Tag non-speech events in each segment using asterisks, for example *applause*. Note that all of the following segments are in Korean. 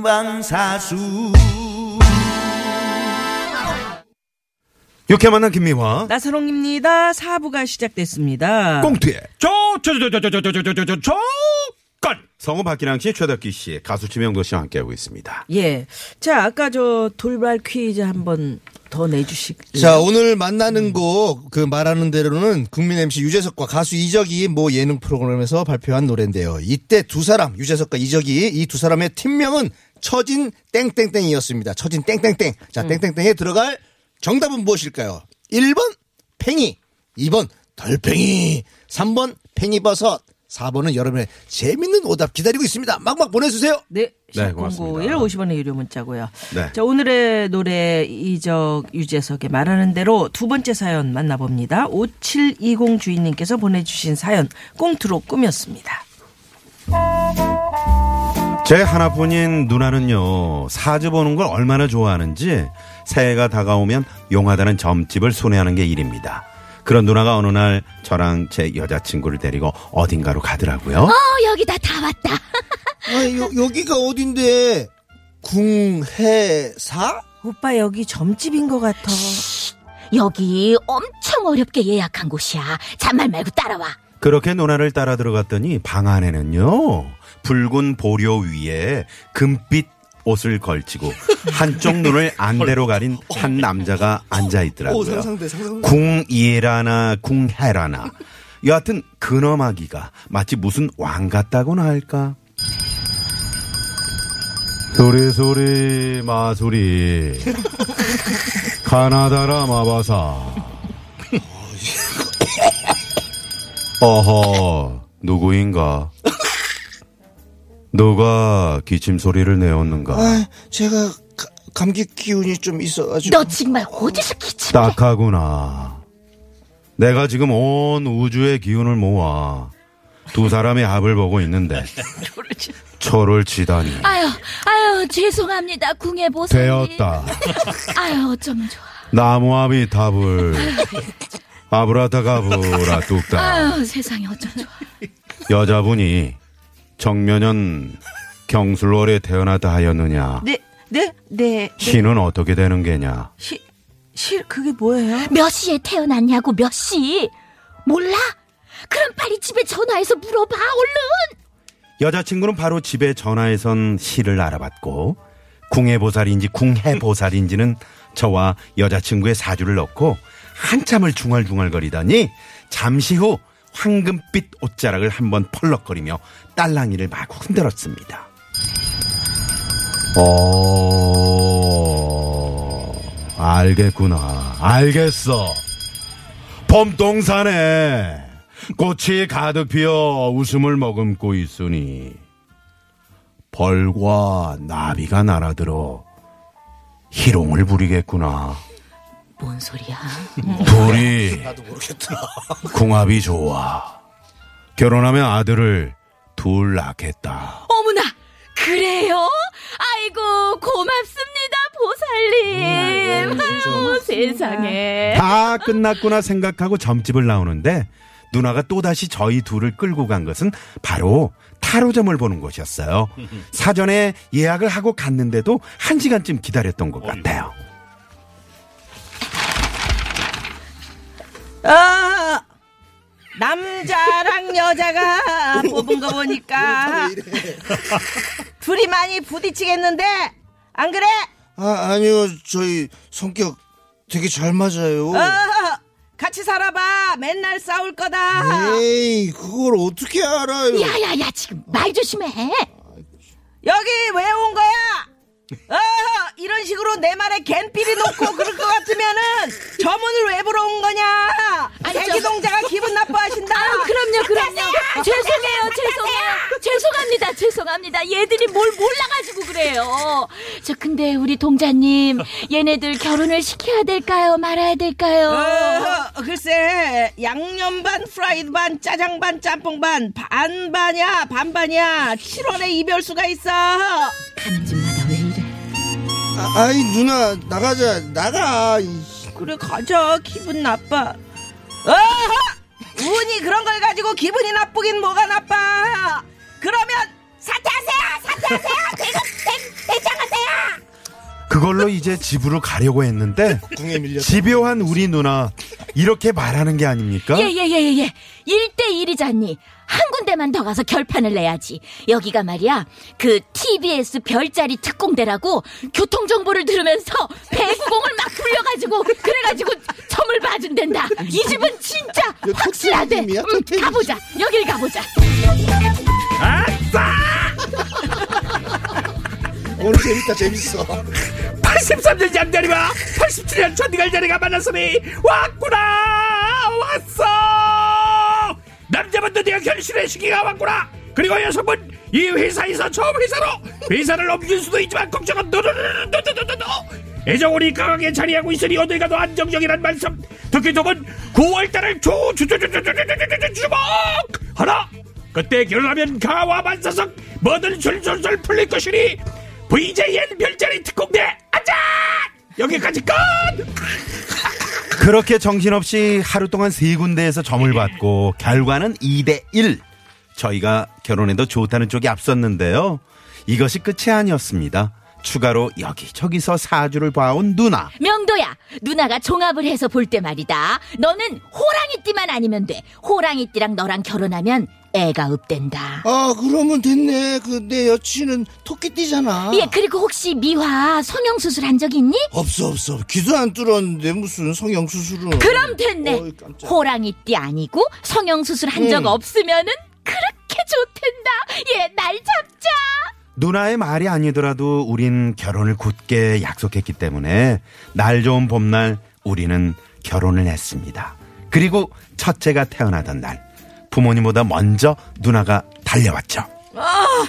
본방사수 유쾌 만난 김미화. 나선홍입니다. 사부가 시작됐습니다. 꽁트에 저저저저저저저저저 조건 성우 박기랑 씨, 최덕기 씨, 가수 지명도 씨와 함께하고 있습니다. 예. 자, 아까 저 돌발 퀴즈 한번 더 내주시죠. 자, 오늘 만나는 곡, 그 말하는 대로는 국민 MC 유재석과 가수 이적이 뭐 예능 프로그램에서 발표한 노래인데요. 이때 두 사람, 유재석과 이적이 이 두 사람의 팀명은 처진 땡땡땡이었습니다. 처진 땡땡땡. 자, 땡땡땡에 들어갈 정답은 무엇일까요? 1번 팽이, 2번 덜팽이, 3번 팽이버섯, 4번은 여러분의 재밌는 오답 기다리고 있습니다. 막막 보내주세요. 네. 네, 샵 고맙습니다. 051 50원의 유료 문자고요. 네. 자, 오늘의 노래 이적 유재석의 말하는 대로 두 번째 사연 만나봅니다. 5720 주인님께서 보내주신 사연 꽁트로 꾸몄습니다. 제 하나뿐인 누나는요, 사주 보는 걸 얼마나 좋아하는지 새해가 다가오면 용하다는 점집을 손해하는 게 일입니다. 그런 누나가 어느 날 저랑 제 여자친구를 데리고 어딘가로 가더라고요. 어, 여기다 다 왔다. 아, 요, 여기가 어딘데? 궁해사? 오빠 여기 점집인 것 같아. 여기 엄청 어렵게 예약한 곳이야. 잔말 말고 따라와. 그렇게 누나를 따라 들어갔더니 방 안에는요 붉은 보료 위에 금빛 옷을 걸치고 한쪽 눈을 *laughs* 안대로 가린 한 남자가 앉아 오, 있더라고요. 상상돼, 상상돼. 궁이라나 궁해라나 여하튼 근엄하기가 마치 무슨 왕 같다고나 할까. 소리 소리 마소리 가나다라 마바사 *laughs* 어허 누구인가 누가 기침 소리를 내었는가 아, 제가 가- 감기 기운이 좀 있어가지고. 너 정말 어디서 기침? 딱하구나 내가 지금 온 우주의 기운을 모아 두 사람의 합을 보고 있는데 초를 치다니 아유, 아유, 죄송합니다. 궁해보세요. 되었다 아유, 어쩌면 좋아. 나무아비 답을 아브라타가브라 뚝딱 아유, 세상에 어쩌면 좋아. 여자분이 정면연 경술월에 태어나다 하였느냐 네, 네, 네. 시는 어떻게 되는 게냐 시, 시, 그게 뭐예요? 몇 시에 태어났냐고, 몇 시? 몰라? 그럼 빨리 집에 전화해서 물어봐, 얼른! 여자친구는 바로 집에 전화해선 시를 알아봤고 궁해보살인지 궁해보살인지는 저와 여자친구의 사주를 넣고 한참을 중얼중얼거리더니 잠시 후 황금빛 옷자락을 한번 펄럭거리며 딸랑이를 마구 흔들었습니다. 어, 알겠구나. 알겠어. 봄동산에 꽃이 가득 피어 웃음을 머금고 있으니 벌과 나비가 날아들어 희롱을 부리겠구나. 뭔 소리야? 둘이 나도 모르겠더라. 궁합이 좋아. 결혼하면 아들을 둘 낳겠다. 어머나, 그래요? 아이고, 고맙습니다, 보살님. 아유, 세상에. 다 끝났구나 생각하고 점집을 나오는데 누나가 또다시 저희 둘을 끌고 간 것은 바로 타로점을 보는 곳이었어요. 사전에 예약을 하고 갔는데도 한 시간쯤 기다렸던 것 같아요. 남자랑 여자가 *laughs* 뽑은 거 보니까 *laughs* 둘이 많이 부딪히겠는데 안 그래? 아, 아니요. 저희 성격 되게 잘 맞아요. 어, 같이 살아봐. 맨날 싸울 거다. 에이, 그걸 어떻게 알아요? 야야야, 지금 말 조심해. 여기 왜 온 거야? 어, 이런 이런 식으로 내 말에 갠삐리 놓고 그럴 것 같으면은 저 문을 왜 불어온 거냐? 아니, 저- 대기동자가 기분 나빠하신다. 아유, 그럼요, 그럼요. 죄송해요, 죄송해요. 죄송합니다, 죄송합니다. 얘들이 뭘 몰라가지고 그래요. 저, 근데 우리 동자님, 얘네들 결혼을 시켜야 될까요? 말아야 될까요? 어, 글쎄 양념 반 프라이드 반 짜장 반 짬뽕 반 반반이야 반반이야 7월에 이별수가 있어 가는 집마다 왜? 아, 아이 누나 나가자 나가. 이 그래 가자 기분 나빠 어허 운이 그런 걸 가지고 기분이 나쁘긴 뭐가 나빠 그러면 사퇴하세요 사퇴하세요 *laughs* 대금 대, 대장하세요 그걸로 이제 집으로 가려고 했는데. 집요한 우리 누나 이렇게 말하는 게 아닙니까? 예, 예, 예, 예, 예. 1대1이잖니. 한 군데만 더 가서 결판을 내야지. 여기가 말이야, 그 TBS 별자리 특공대라고 교통정보를 들으면서 배구공을 막 굴려가지고, 그래가지고 점을 봐준댄다. 이 집은 진짜 이거 확실하대. 음. 가보자. 여길 가보자. *laughs* 오늘 재밌다 재밌어. 83년 양자리와 87년 전갈 자리가 만났으니 왔구나 왔어 남자분 드디어 결실의 시기가 왔구나 그리고 여성분 이 회사에서 처음 회사로 회사를 옮길 수도 있지만 걱정은 노노노노노노노노 애정운이 강하게 자리하고 있으니 어딜 가도 안정적이란 말씀 듣기 좋은 9월달을 조주주주주주주주주주 주목 하나 그때 결혼하면 가와 만사성 뭐든 술술술 풀릴 것이니 VJN 별자리 특공대 앉아 여기까지 끝 그렇게 정신없이 하루 동안 세 군데에서 점을 받고 결과는 2대 1. 저희가 결혼해도 좋다는 쪽이 앞섰는데요. 이것이 끝이 아니었습니다. 추가로 여기저기서 사주를 봐온 누나. 명도야, 누나가 종합을 해서 볼 때 말이다. 너는 호랑이띠만 아니면 돼. 호랑이띠랑 너랑 결혼하면 애가 없댄다. 아 그러면 됐네. 그 내 여친은 토끼띠잖아. 예, 그리고 혹시 미화 성형수술 한 적 있니? 없어 없어. 귀도 안 뚫었는데 무슨 성형 수술은. 그럼 됐네. 어이. 호랑이띠 아니고 성형수술 한적 음. 없으면은 그렇게 좋댄다. 예, 날 잡자. 누나의 말이 아니더라도 우린 결혼을 굳게 약속했기 때문에 날 좋은 봄날 우리는 결혼을 했습니다. 그리고 첫째가 태어나던 날 부모님보다 먼저 누나가 달려왔죠. 아,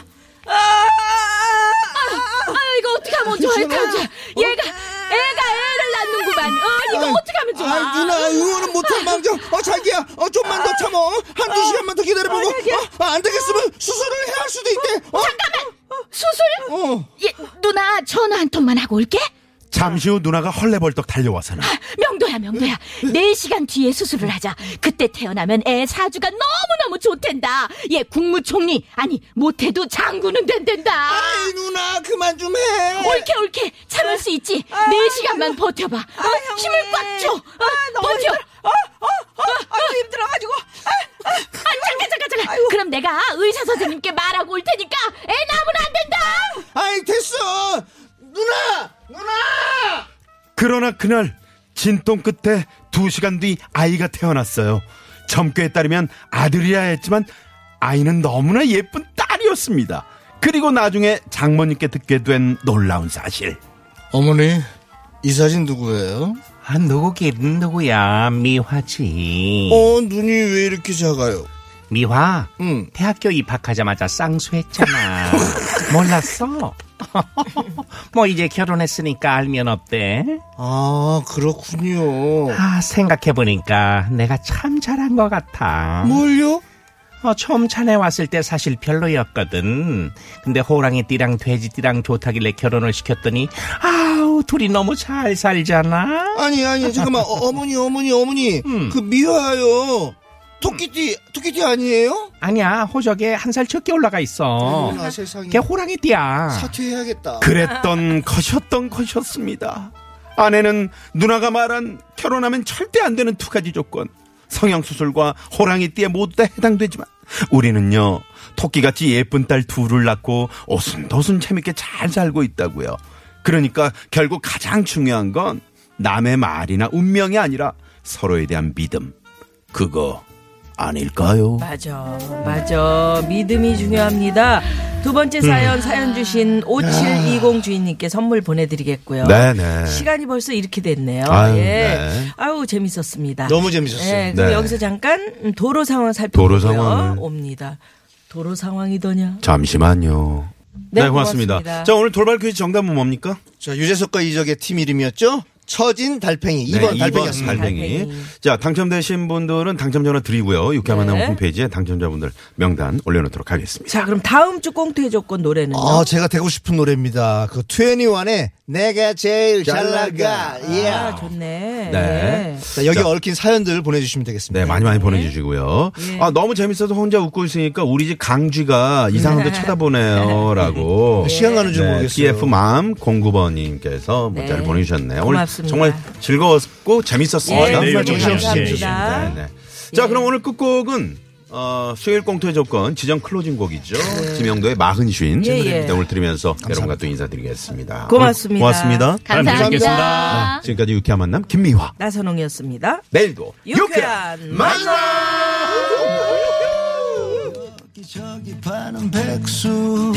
이거 어떻게 하면 좋아? 얘가 애가 애를 낳는구만. 어, 이거 어떻게 하면 좋아? 아이, 누나 응원은 못할 망정. 어 자기야, 어 좀만 더 참어. 한두 시간만 더 기다려보고. 어, 안 되겠으면 수술을 해야 할 수도 있대. 어? 잠깐만. 수술? 어. 예, 누나 전화 한 통만 하고 올게. 잠시 후 누나가 헐레벌떡 달려와서는 명도야, 명도야. 네시간 뒤에 수술을 하자. 그때 태어나면 애 사주가 너무너무 좋댄다. 얘 국무총리, 아니, 못해도 장군은 된댄다. 아이 누나 그만 좀 해. 옳게, 옳게. 참을 수 있지. 네시간만 버텨봐. 어, 힘을 꽉 줘. 어, 버텨. 힘들어. 어, 어, 어, 아유 힘들어가지고 아, 잠깐, 잠깐, 잠깐. 그럼 내가 의사 선생님께 말하고 올 테니까 애 낳으면 안 된다. 아이 됐어. 누나, 누나. 그러나 그날 진통 끝에 두 시간 뒤 아이가 태어났어요. 점괘에 따르면 아들이라 했지만 아이는 너무나 예쁜 딸이었습니다. 그리고 나중에 장모님께 듣게 된 놀라운 사실. 어머니, 이 사진 누구예요? 아 누구긴 누구야 미화지 어 눈이 왜 이렇게 작아요? 미화 응. 대학교 입학하자마자 쌍수했잖아 *laughs* 몰랐어 *laughs* 뭐 이제 결혼했으니까 알면 어때 아 그렇군요. 아 생각해보니까 내가 참 잘한 것 같아 뭘요? 어, 처음 차내 왔을 때 사실 별로였거든. 근데 호랑이 띠랑 돼지 띠랑 좋다길래 결혼을 시켰더니 아우 둘이 너무 잘 살잖아. 아니 아니 잠깐만 어, 머니 어머니 어머니 음. 그 미화요 토끼띠 토끼띠 아니에요? 아니야 호적에 한 살 적게 올라가 있어. 어머나 세상에 걔 호랑이띠야. 사퇴해야겠다. 그랬던 것이었던 것이었습니다. 아내는 누나가 말한 결혼하면 절대 안 되는 두 가지 조건. 성형수술과 호랑이띠에 모두 다 해당되지만 우리는요 토끼같이 예쁜 딸 둘을 낳고 오순도순 재밌게 잘 살고 있다고요. 그러니까 결국 가장 중요한 건 남의 말이나 운명이 아니라 서로에 대한 믿음. 그거 아닐까요? 맞아, 맞아. 믿음이 중요합니다. 두 번째 사연, 음. 사연 주신 5720 주인님께 선물 보내드리겠고요. 네네. 시간이 벌써 이렇게 됐네요. 아유, 예. 네. 아유, 재밌었습니다. 너무 재밌었어요. 예, 그럼 네. 여기서 잠깐 음, 도로 상황 살펴보고요. 도로 상황을. 옵니다. 도로 상황이더냐? 잠시만요. 네, 네, 고맙습니다. 고맙습니다. 자, 오늘 돌발 퀴즈 정답은 뭡니까? 자, 유재석과 이적의 팀 이름이었죠? 처진 달팽이. 네, 2번 이번 달팽이였습니다. 달팽이. 달팽이. 자, 당첨되신 분들은 당첨 전화 드리고요. 육개만 네. 남 홈페이지에 당첨자분들 명단 올려놓도록 하겠습니다. 자, 그럼 다음 주 꽁트의 조건 노래는요? 아, 제가 되고 싶은 노래입니다. 그 21의 내가 제일 잘 나가. 예. 아, 좋네. 네. 네. 자, 여기 얽힌 사연들 보내주시면 되겠습니다. 네, 많이 많이 보내주시고요. 예. 아, 너무 재밌어서 혼자 웃고 있으니까 우리 집 강쥐가 이상한 데 쳐다보네요. 라고. 시간 가는 줄 네, 모르겠어요. TF맘 09번님께서 문자를 네. 보내주셨네요. 고맙습니다. 오늘 정말 즐거웠고 재밌었습니다. 예, 정말 네, 정신없이 감사합니다. 재밌었습니다. 네, 네. 자, 그럼 오늘 끝곡은 어, 수요일 공토의 조건 지정 클로징 곡이죠. 김영도의 마흔 쉰. 예, 예. 네, 오늘 들으면서 여러분과 또 인사드리겠습니다. 고맙습니다. 고맙습니다. 감사합니다. 뵙겠습니다. 지금까지 유쾌한 만남 김미화. 나선홍이었습니다. 내일도 유쾌한 만남! 저기 파는 백수